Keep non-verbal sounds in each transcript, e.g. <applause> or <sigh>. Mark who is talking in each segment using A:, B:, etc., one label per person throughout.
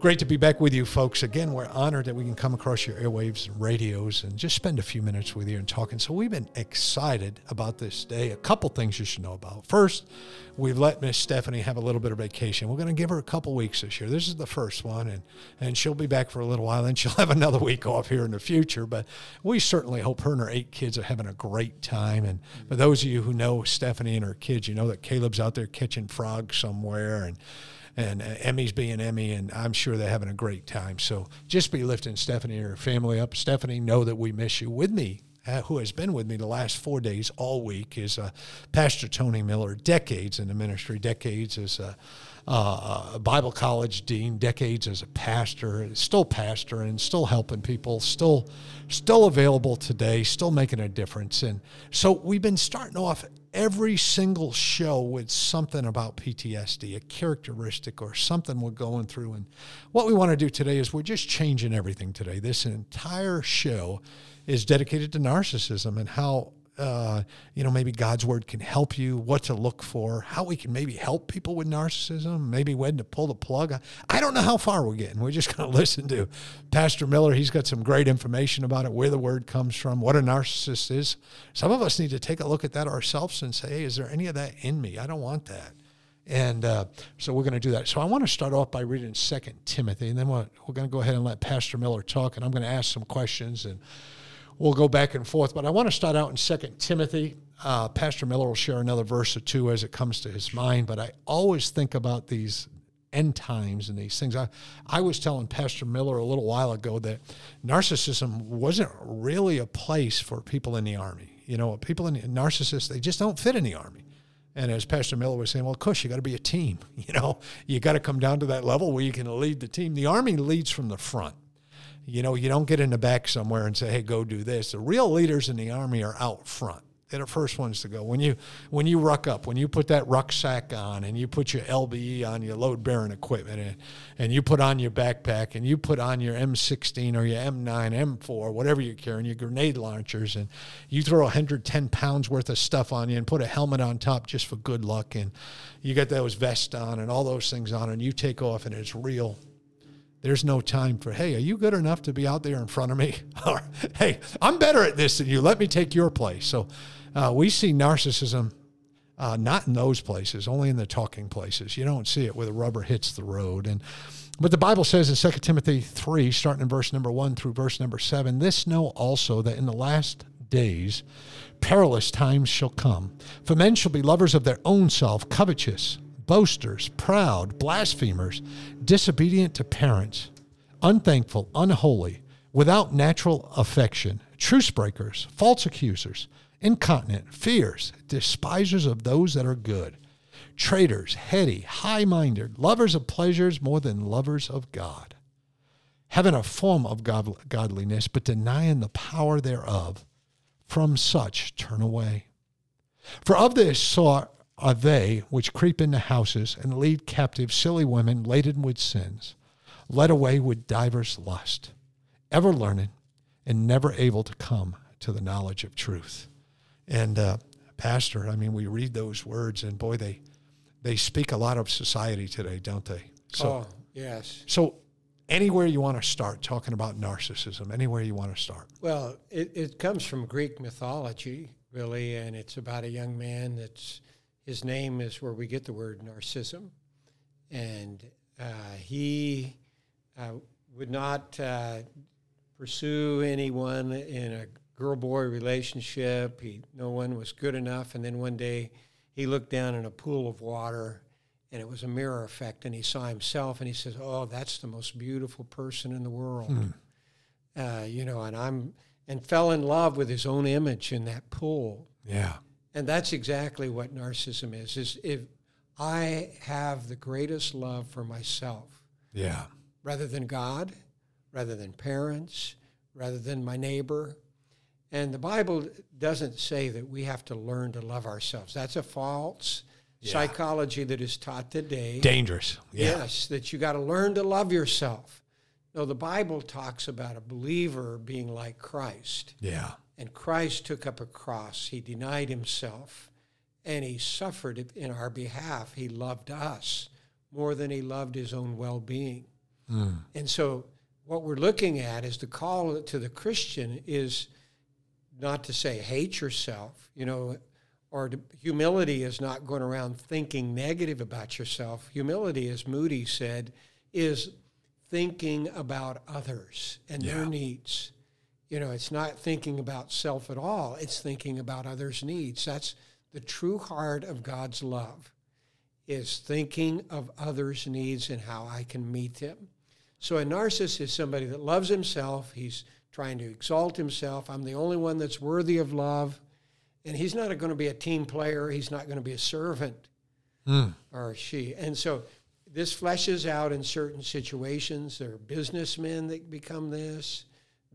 A: Great to be back with you, folks. Again, we're honored that we can come across your airwaves and radios and just spend a few minutes with you and talking. So, we've been excited about this day. A couple things you should know about. First, we've let Miss Stephanie have a little bit of vacation. We're going to give her a couple weeks this year. This is the first one, and, and she'll be back for a little while. Then she'll have another week off here in the future. But we certainly hope her and her eight kids are having a great time. And for those of you who know Stephanie and her kids, you know that Caleb's out there catching frogs somewhere. And and uh, Emmy's being Emmy, and I'm sure they're having a great time. So just be lifting Stephanie and her family up. Stephanie, know that we miss you. With me, uh, who has been with me the last four days all week, is uh, Pastor Tony Miller. Decades in the ministry, decades as a, uh, a Bible college dean, decades as a pastor, still pastor, and still helping people, still still available today, still making a difference. And so we've been starting off every single show with something about PTSD, a characteristic or something we're going through. And what we want to do today is we're just changing everything today. This entire show is dedicated to narcissism and how uh, you know, maybe God's word can help you, what to look for, how we can maybe help people with narcissism, maybe when to pull the plug. I don't know how far we're getting. We're just <laughs> going to listen to Pastor Miller. He's got some great information about it, where the word comes from, what a narcissist is. Some of us need to take a look at that ourselves and say, hey, is there any of that in me? I don't want that. And uh, so we're going to do that. So I want to start off by reading Second Timothy, and then we're, we're going to go ahead and let Pastor Miller talk, and I'm going to ask some questions and we'll go back and forth. But I want to start out in Second Timothy. Uh, Pastor Miller will share another verse or two as it comes to his mind. But I always think about these end times and these things. I, I was telling Pastor Miller a little while ago that narcissism wasn't really a place for people in the army. You know, people in narcissists, they just don't fit in the army. And as Pastor Miller was saying, well, of course, you got to be a team. <laughs> You know, you got to come down to that level where you can lead the team. The army leads from the front. You know, you don't get in the back somewhere and say, "Hey, go do this." The real leaders in the army are out front. They're the first ones to go. When you when you ruck up, when you put that rucksack on, and you put your LBE on, your load bearing equipment, and, and you put on your backpack, and you put on your M16 or your M9, M4, whatever you're carrying, your grenade launchers, and you throw 110 pounds worth of stuff on you, and put a helmet on top just for good luck, and you got those vests on and all those things on, and you take off, and it's real there's no time for, hey, are you good enough to be out there in front of me? <laughs> or, hey, I'm better at this than you. Let me take your place. So uh, we see narcissism uh, not in those places, only in the talking places. You don't see it where the rubber hits the road. And but the Bible says in 2 Timothy 3, starting in verse number 1 through verse number 7, this know also that in the last days perilous times shall come. For men shall be lovers of their own self, covetous boasters, proud, blasphemers, disobedient to parents, unthankful, unholy, without natural affection, truce breakers, false accusers, incontinent, fierce, despisers of those that are good, traitors, heady, high minded, lovers of pleasures more than lovers of God, having a form of godliness, but denying the power thereof. From such turn away. For of this sort are they which creep into houses and lead captive silly women laden with sins, led away with divers lust, ever learning and never able to come to the knowledge of truth. And uh, pastor, I mean, we read those words, and boy, they they speak a lot of society today, don't they?
B: So, oh, yes.
A: So, anywhere you want to start talking about narcissism, anywhere you want to start.
B: Well, it, it comes from Greek mythology, really, and it's about a young man that's his name is where we get the word narcissism, and uh, he uh, would not uh, pursue anyone in a girl boy relationship. He no one was good enough, and then one day he looked down in a pool of water and it was a mirror effect and he saw himself and he says oh that's the most beautiful person in the world. Uh, you know and i'm and fell in love with his own image in that pool.
A: Yeah.
B: And that's exactly what narcissism is is if i have the greatest love for myself
A: Yeah.
B: rather than god rather than parents rather than my neighbor and the bible doesn't say that we have to learn to love ourselves that's a false
A: Yeah.
B: psychology that is taught today
A: Dangerous. Yeah.
B: Yes, that you got to learn to love yourself. No, the Bible talks about a believer being like Christ.
A: Yeah.
B: And Christ took up a cross. He denied himself and he suffered in our behalf. He loved us more than he loved his own well being. Hmm. And so, what we're looking at is the call to the Christian is not to say hate yourself, you know, or to, humility is not going around thinking negative about yourself. Humility, as Moody said, is thinking about others and
A: Yeah.
B: their needs. You know, it's not thinking about self at all, it's thinking about others' needs. That's the true heart of God's love is thinking of others' needs and how I can meet them. So a narcissist is somebody that loves himself. He's trying to exalt himself. I'm the only one that's worthy of love. And he's not going to be a team player. He's not going to be a servant hmm. or she. And so this fleshes out in certain situations. There are businessmen that become this.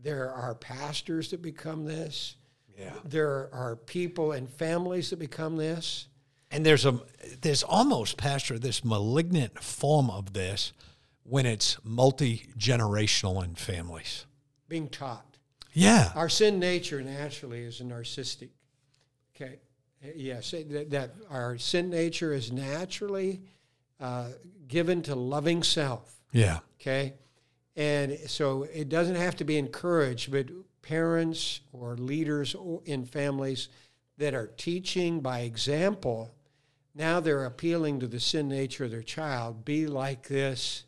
B: There are pastors that become this.
A: Yeah.
B: There are people and families that become this.
A: And there's a there's almost, Pastor, this malignant form of this when it's multi generational in families.
B: being taught.
A: Yeah.
B: Our sin nature naturally is narcissistic. Okay. Yes, that, that our sin nature is naturally uh, given to loving self.
A: Yeah.
B: Okay. And so it doesn't have to be encouraged, but parents or leaders in families that are teaching by example, now they're appealing to the sin nature of their child. Be like this.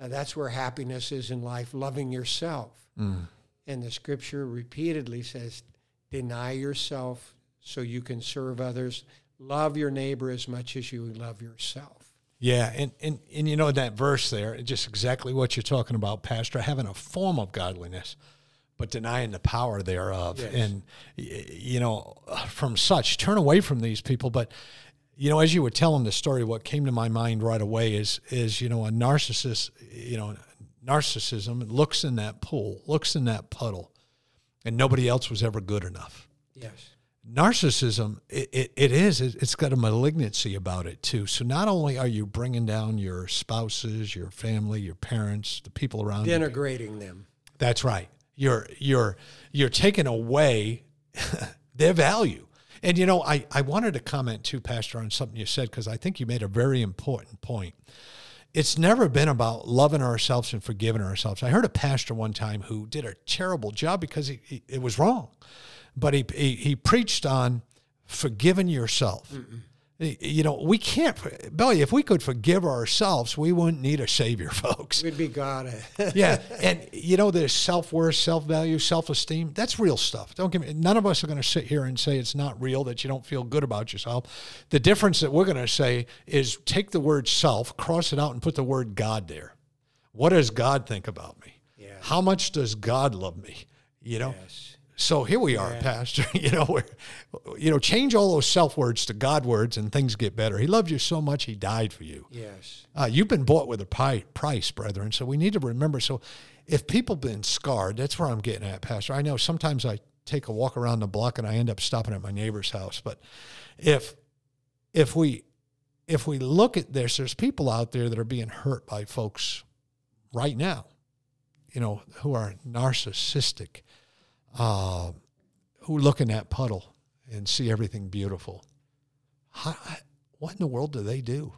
B: Uh, that's where happiness is in life, loving yourself. And the scripture repeatedly says, deny yourself so you can serve others. Love your neighbor as much as you love yourself.
A: Yeah, and, and and you know that verse there, just exactly what you're talking about, Pastor, having a form of godliness, but denying the power thereof.
B: Yes.
A: And you know, from such, turn away from these people. But you know, as you were telling the story, what came to my mind right away is is you know a narcissist, you know, narcissism looks in that pool, looks in that puddle, and nobody else was ever good enough
B: Yes.
A: Narcissism it, it, it is it, it's got a malignancy about it too. So not only are you bringing down your spouses your family your parents the people around you
B: Denigrating them.
A: that's right. You're you're you're taking away <laughs> their value. And you know i i wanted to comment too pastor on something you said because i think you made a very important point. It's never been about loving ourselves and forgiving ourselves. I heard a pastor one time who did a terrible job because he, he, it was wrong, but he, he, he preached on forgiving yourself. You know, we can't, Billy, if we could forgive ourselves, we wouldn't need a savior, <laughs> folks.
B: We'd be God.
A: Yeah. <laughs> And, you know, there's self worth, self value, self esteem. That's real stuff. Don't give me, none of us are going to sit here and say it's not real, that you don't feel good about yourself. The difference that we're going to say is take the word self, cross it out, and put the word God there. What does God think about me?
B: Yeah.
A: How much does God love me? You know?
B: yes.
A: So here we are, Pastor. <laughs> You know, we're, you know, change all those self words to God words, and things get better. He loves you so much, He died for you.
B: Yes.
A: Uh, you've been bought with a pi- price, brethren. So we need to remember. So if people been scarred, that's where I'm getting at, Pastor. I know sometimes I take a walk around the block and I end up stopping at my neighbor's house. But if if we if we look at this, there's people out there that are being hurt by folks right now, you know, who are narcissistic, uh, who look in that puddle and see everything beautiful. How, what in the world do they do?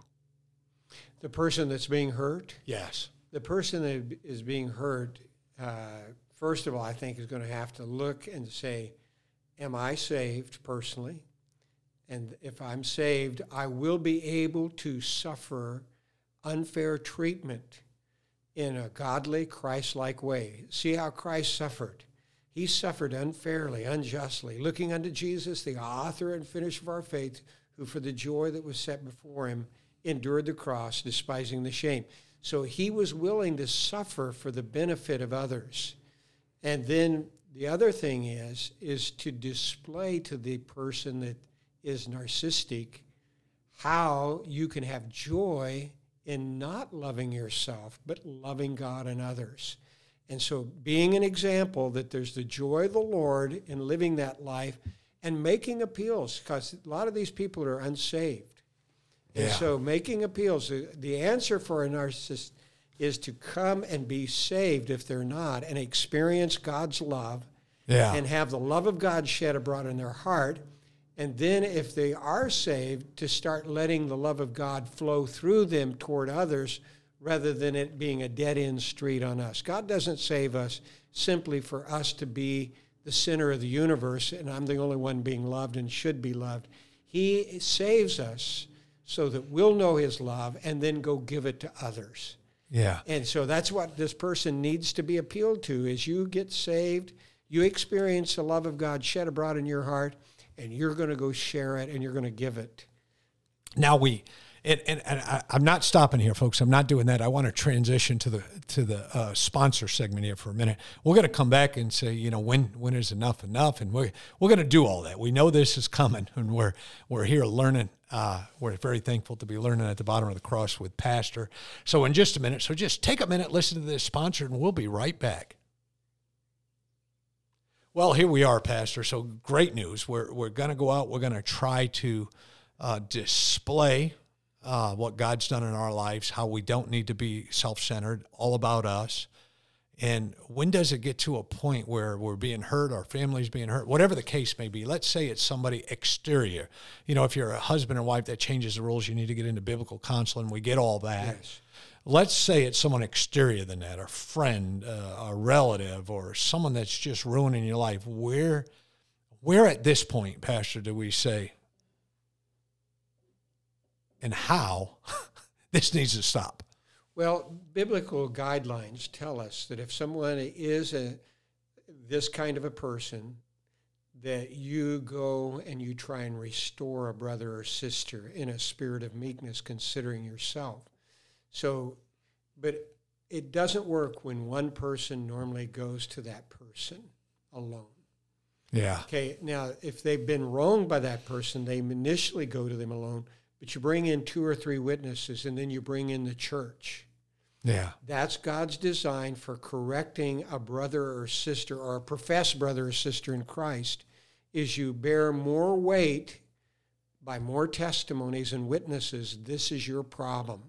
B: The person that's being hurt,
A: Yes.
B: the person that is being hurt, uh, first of all, I think is going to have to look and say, Am I saved personally? And if I'm saved, I will be able to suffer unfair treatment in a godly, Christ like way. See how Christ suffered. He suffered unfairly, unjustly, looking unto Jesus, the author and finisher of our faith, who for the joy that was set before him endured the cross, despising the shame. So he was willing to suffer for the benefit of others. And then the other thing is is to display to the person that is narcissistic how you can have joy in not loving yourself but loving God and others. And so being an example that there's the joy of the Lord in living that life and making appeals because a lot of these people are unsaved. And
A: Yeah.
B: so making appeals, the- the answer for a narcissist is to come and be saved if they're not and experience God's love
A: Yeah.
B: and have the love of God shed abroad in their heart. And then, if they are saved, to start letting the love of God flow through them toward others rather than it being a dead end street on us. God doesn't save us simply for us to be the center of the universe and I'm the only one being loved and should be loved. He saves us so that we'll know His love and then go give it to others.
A: yeah.
B: And so that's what this person needs to be appealed to is you get saved, you experience the love of God shed abroad in your heart, and you're going to go share it and you're going to give it.
A: now we and, and, and I, I'm not stopping here, folks. I'm not doing that. I want to transition to the to the uh, sponsor segment here for a minute. We're going to come back and say, you know, when when is enough enough, and we're we're going to do all that. We know this is coming, and we're we're here learning. Uh, we're very thankful to be learning at the bottom of the cross with Pastor. So in just a minute, so just take a minute, listen to this sponsor, and we'll be right back. Well, here we are, Pastor. So great news. We're, we're going to go out. We're going to try to uh, display uh, what God's done in our lives, how we don't need to be self centered, all about us. And when does it get to a point where we're being hurt, our family's being hurt, whatever the case may be? Let's say it's somebody exterior. You know, if you're a husband and wife, that changes the rules. You need to get into biblical counseling. We get all that.
B: Yes.
A: Let's say it's someone exterior than that, a friend, uh, a relative, or someone that's just ruining your life. Where, where at this point, Pastor, do we say, and how <laughs> this needs to stop?
B: Well, biblical guidelines tell us that if someone is a, this kind of a person, that you go and you try and restore a brother or sister in a spirit of meekness, considering yourself. So, but it doesn't work when one person normally goes to that person alone.
A: Yeah.
B: Okay, now if they've been wronged by that person, they initially go to them alone, but you bring in two or three witnesses and then you bring in the church.
A: Yeah.
B: That's God's design for correcting a brother or sister or a professed brother or sister in Christ is you bear more weight by more testimonies and witnesses. This is your problem.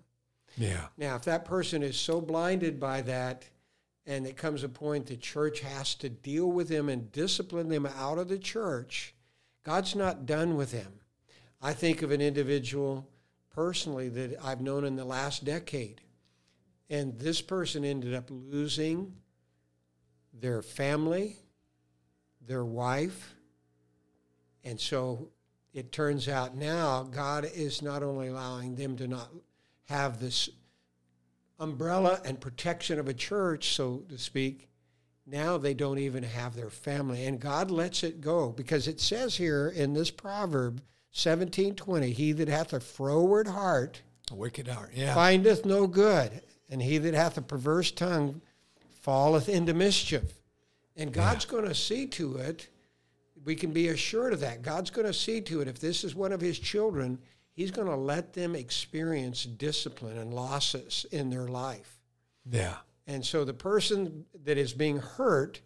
A: Yeah.
B: Now, if that person is so blinded by that, and it comes a point the church has to deal with them and discipline them out of the church, God's not done with them. I think of an individual personally that I've known in the last decade, and this person ended up losing their family, their wife, and so it turns out now God is not only allowing them to not have this umbrella and protection of a church, so to speak, now they don't even have their family. And God lets it go because it says here in this proverb 1720, he that hath a froward heart
A: A wicked heart. Yeah.
B: findeth no good, and he that hath a perverse tongue falleth into mischief. And God's going to see to it. We can be assured of that. God's going to see to it. If this is one of his children, he's going to let them experience discipline and losses in their life.
A: Yeah.
B: And so the person that is being hurt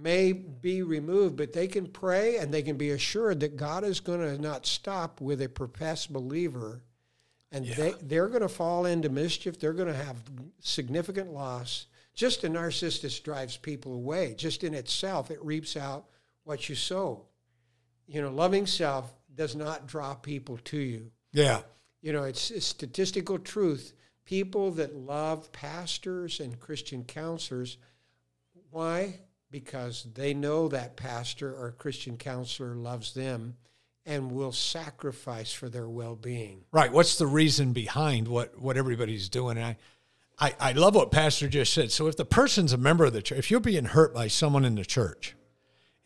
B: may be removed, but they can pray and they can be assured that God is going to not stop with a professed believer. And they, they're going to fall into mischief. They're going to have significant loss. Just a narcissist drives people away. Just in itself, it reaps out what you sow. You know, loving self does not draw people to you
A: Yeah.
B: you know, it's a statistical truth. People that love pastors and Christian counselors, why? Because they know that pastor or Christian counselor loves them and will sacrifice for their well being.
A: Right. What's the reason behind what, what everybody's doing? And I, I, I love what Pastor just said. So if the person's a member of the church, if you're being hurt by someone in the church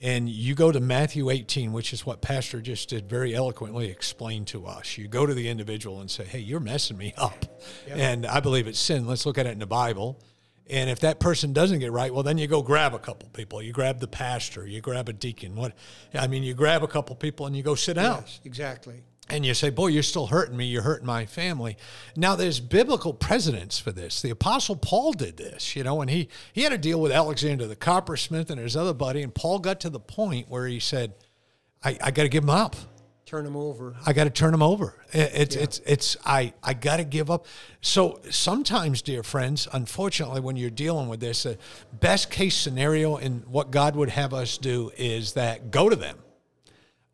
A: and you go to Matthew 18, which is what Pastor just did very eloquently explain to us. You go to the individual and say, Hey, you're messing me up. Yep. And I believe it's sin. Let's look at it in the Bible. And if that person doesn't get right, well, then you go grab a couple people. You grab the pastor, you grab a deacon. What I mean, you grab a couple people and you go sit down.
B: Yes, exactly.
A: And you say, Boy, you're still hurting me. You're hurting my family. Now, there's biblical precedents for this. The Apostle Paul did this, you know, and he, he had a deal with Alexander the coppersmith and his other buddy. And Paul got to the point where he said, I, I got to give him up
B: turn them over.
A: I got to turn them over. It's yeah. it's it's I I got to give up. So sometimes, dear friends, unfortunately, when you're dealing with this, the best case scenario and what God would have us do is that go to them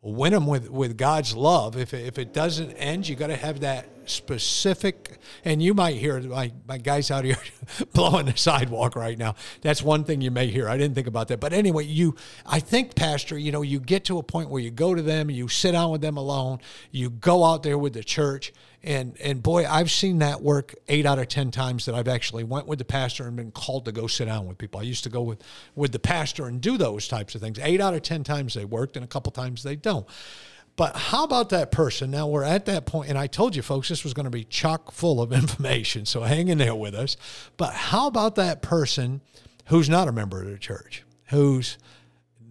A: win them with, with God's love. If, if it doesn't end, you got to have that specific. And you might hear my, my guys out here <laughs> blowing the sidewalk right now. That's one thing you may hear. I didn't think about that. But anyway, you, I think, Pastor, you know, you get to a point where you go to them, you sit down with them alone, you go out there with the church, and and boy, I've seen that work eight out of ten times that I've actually went with the pastor and been called to go sit down with people. I used to go with with the pastor and do those types of things. Eight out of ten times they worked, and a couple times they don't. But how about that person? Now we're at that point, and I told you folks this was going to be chock full of <laughs> information, so hang in there with us. But how about that person who's not a member of the church, who's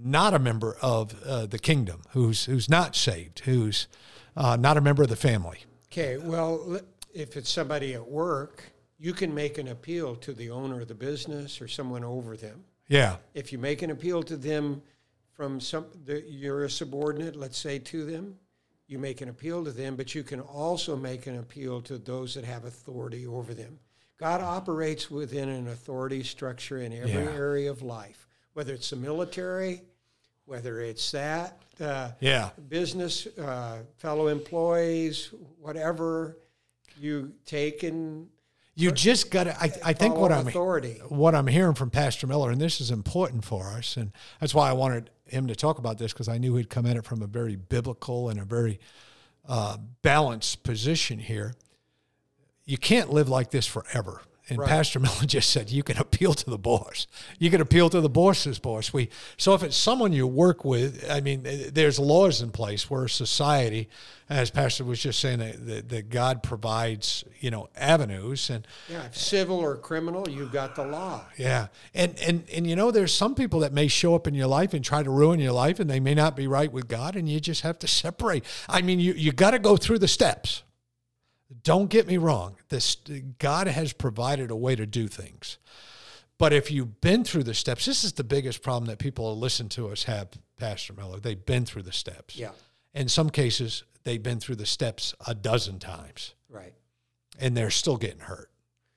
A: not a member of uh, the kingdom, who's who's not saved, who's uh, not a member of the family?
B: Okay, well, if it's somebody at work, you can make an appeal to the owner of the business or someone over them.
A: Yeah.
B: If you make an appeal to them from some, the, you're a subordinate, let's say, to them, you make an appeal to them, but you can also make an appeal to those that have authority over them. God operates within an authority structure in every yeah. area of life, whether it's the military, whether it's that, uh,
A: yeah,
B: business, uh, fellow employees, whatever you take and
A: you just got to. I, I think what I'm authority. what I'm hearing from Pastor Miller, and this is important for us, and that's why I wanted him to talk about this because I knew he'd come at it from a very biblical and a very uh, balanced position here. You can't live like this forever. And right. Pastor <laughs> Miller just said you can appeal to the boss. You can appeal to the boss's boss. We so if it's someone you work with, I mean, there's laws in place where society, as Pastor was just saying, that, that God provides you know avenues and
B: yeah, civil or criminal, you've got the law.
A: Yeah, and and and you know, there's some people that may show up in your life and try to ruin your life, and they may not be right with God, and you just have to separate. I mean, you you got to go through the steps. Don't get me wrong. This God has provided a way to do things. But if you've been through the steps, this is the biggest problem that people who listen to us have, Pastor Miller. They've been through the steps.
B: Yeah.
A: In some cases, they've been through the steps a dozen times.
B: Right.
A: And they're still getting hurt.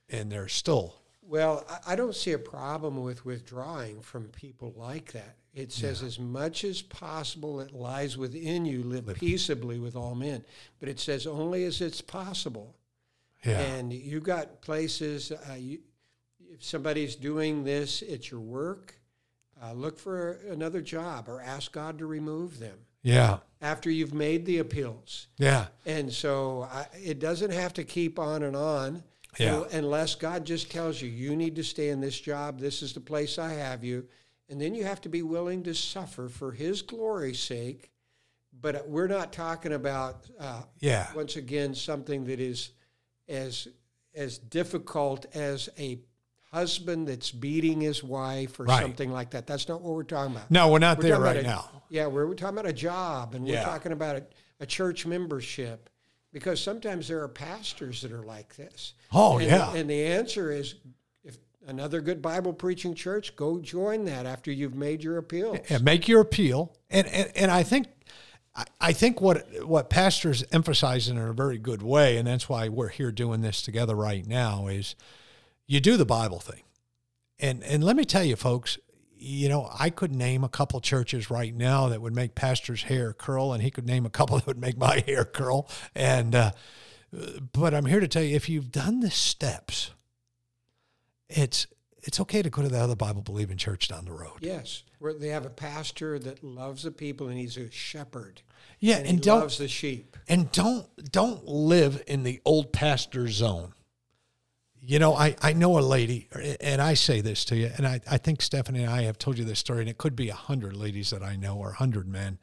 A: And they're still
B: well, I don't see a problem with withdrawing from people like that. It says, yeah. as much as possible, it lies within you, live, live, peaceably with all men. But it says, only as it's possible.
A: Yeah.
B: And you got places, uh, you, if somebody's doing this at your work, uh, look for another job or ask God to remove them.
A: Yeah.
B: After you've made the appeals.
A: Yeah.
B: And so I, it doesn't have to keep on and on.
A: Yeah.
B: Unless God just tells you, you need to stay in this job, this is the place I have you. And then you have to be willing to suffer for His glory's sake. But we're not talking about, uh,
A: yeah.
B: once again, something that is as as difficult as a husband that's beating his wife or right. something like that. That's not what we're talking about.
A: No, we're not we're there right a, now.
B: Yeah, we're, we're talking about a job and we're talking about a, a church membership because sometimes there are pastors that are like this.
A: Oh,
B: and,
A: yeah.
B: And the answer is if another good Bible preaching church, go join that after you've made your appeal.
A: And make your appeal. And, and, and I think. I think what what pastors emphasize in a very good way, and that's why we're here doing this together right now, is you do the Bible thing. And and let me tell you, folks, you know, I could name a couple churches right now that would make pastor's hair curl, and he could name a couple <laughs> that would make my hair curl. And, uh, but I'm here to tell you, if you've done the steps, it's it's okay to go to the other Bible believing church down the road.
B: Yes, where they have a pastor that loves the people and he's a shepherd.
A: Yeah,
B: and,
A: and don't
B: loves the sheep.
A: And don't don't live in the old pastor zone You know, I, I know a lady, and I say this to you, and I, I think Stephanie and I have told you this story, and it could be a hundred ladies that I know or a hundred men.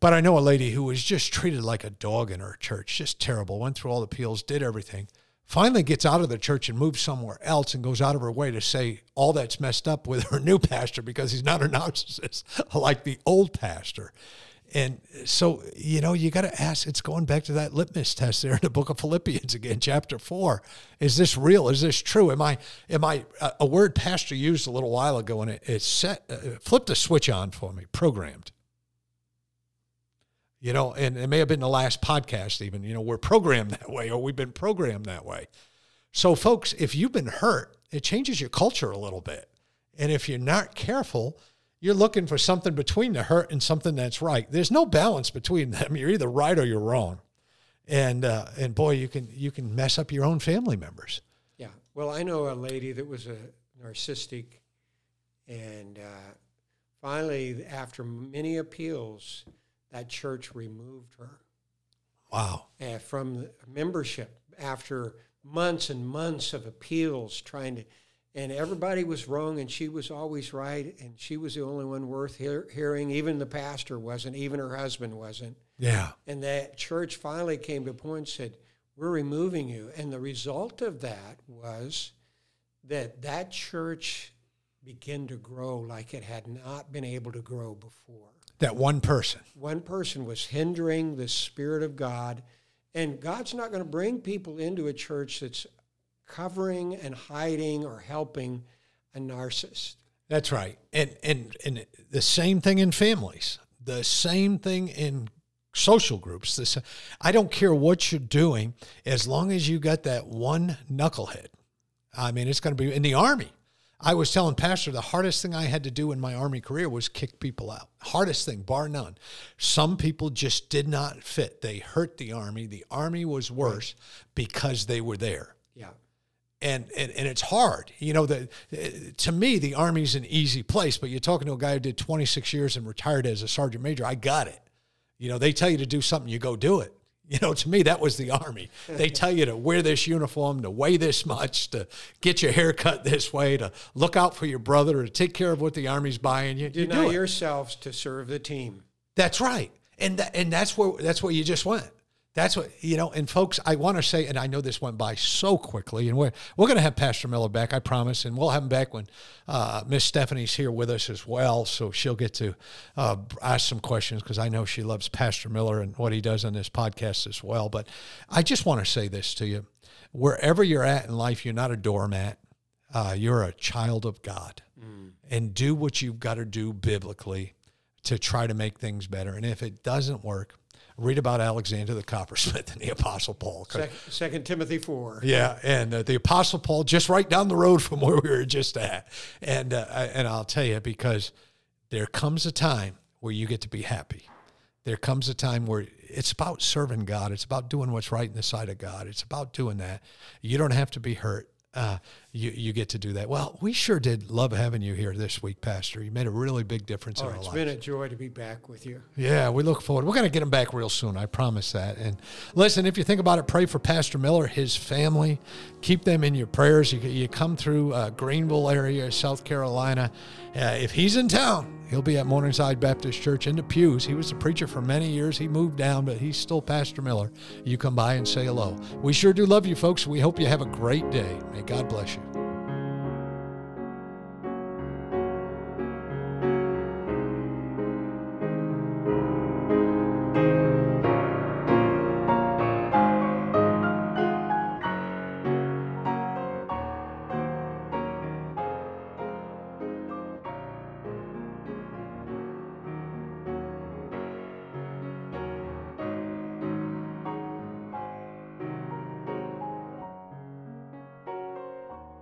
A: But I know a lady who was just treated like a dog in her church, just terrible, went through all the appeals, did everything. Finally gets out of the church and moves somewhere else and goes out of her way to say all that's messed up with her <laughs> new pastor because he's not a narcissist like the old pastor. And so, you know, you got to ask, it's going back to that litmus test there in the book of Philippians again, chapter four. Is this real? Is this true? Am I, am I, a word pastor used a little while ago and it, it set, uh, flipped a switch on for me, programmed. You know, and it may have been the last podcast even, you know, we're programmed that way or we've been programmed that way. So, folks, if you've been hurt, it changes your culture a little bit. And if you're not careful, you're looking for something between the hurt and something that's right. There's no balance between <laughs> them. You're either right or you're wrong. And uh, and boy, you can you can mess up your own family members.
B: Yeah. Well, I know a lady that was a narcissistic, and uh, finally, after many appeals, that church removed her.
A: Wow.
B: Uh, from membership after months and months of appeals, trying to and everybody was wrong and she was always right and she was the only one worth hear, hearing. Even the pastor wasn't even her husband wasn't.
A: Yeah.
B: And that church finally came to a point and said we're removing you. And the result of that was that that church began to grow like it had not been able to grow before.
A: That one person.
B: One person was hindering the spirit of god. And god's not going to bring people into a church that's covering and hiding or helping a narcissist.
A: That's right. And and and the same thing in families. The same thing in social groups. This I don't care what you're doing as long as you got that one knucklehead. I mean, it's going to be in the army. I was telling Pastor the hardest thing I had to do in my army career was kick people out. Hardest thing, bar none. Some people just did not fit. They hurt the army. The army was worse because they were there.
B: Yeah
A: and, and and it's hard. You know, the to me the army's an easy place, but you're talking to a guy who did 26 years and retired as a sergeant major. I got it. You know, they tell you to do something, you go do it. You know, to me that was the army. They tell you to wear this uniform, to weigh this much, to get your hair cut this way, to look out for your brother, to take care of what the army's buying you.
B: Deny
A: you
B: yourselves to serve the team.
A: That's right. And that, and that's where that's where you just went. That's what you know, and folks, I want to say, and I know this went by so quickly, and we're we're going to have Pastor Miller back, I promise, and we'll have him back when uh, Miss Stephanie's here with us as well, so she'll get to uh, ask some questions because I know she loves Pastor Miller and what he does on this podcast as well. But I just want to say this to you: wherever you're at in life, you're not a doormat. Uh, you're a child of God, mm. and do what you've got to do biblically to try to make things better. And if it doesn't work, read about Alexander the coppersmith and the Apostle Paul.
B: Second, Second Timothy 4.
A: Yeah, and uh, the Apostle Paul just right down the road from <laughs> where we were just at. And, uh, and I'll tell you, because there comes a time where you get to be happy. There comes a time where it's about serving God. It's about doing what's right in the sight of God. It's about doing that. You don't have to be hurt uh, you you get to do that. Well, we sure did love having you here this week, Pastor. You made a really big difference
B: oh,
A: in our
B: lives.
A: It's
B: been a joy to be back with you.
A: Yeah, we look forward. We're going to get him back real soon. I promise that. And listen, if you think about it, pray for Pastor Miller, his family. Keep them in your prayers. You, you come through uh, Greenville area, South Carolina. Uh, if he's in town, He'll be at Morningside Baptist Church in the pews. He was a preacher for many years. He moved down, but he's still Pastor Miller. You come by and say hello. We sure do love you, folks. We hope you have a great day. May God bless you.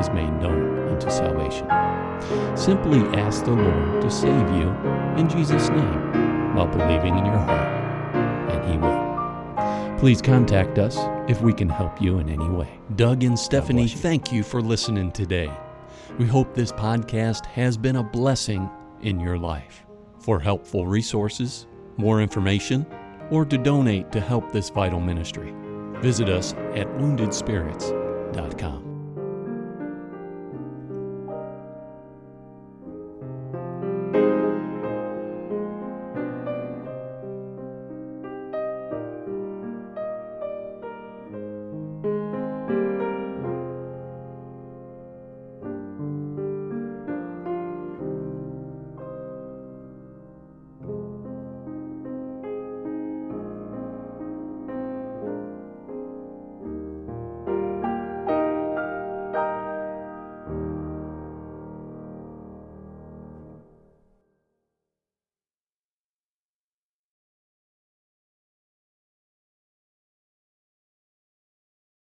C: is made known unto salvation. Simply ask the Lord to save you in Jesus' name while believing in your heart, and He will. Please contact us if we can help you in any way. Doug and Stephanie, thank you for listening today. We hope this podcast has been a blessing in your life. For helpful resources, more information, or to donate to help this vital ministry, visit us at woundedspirits.com.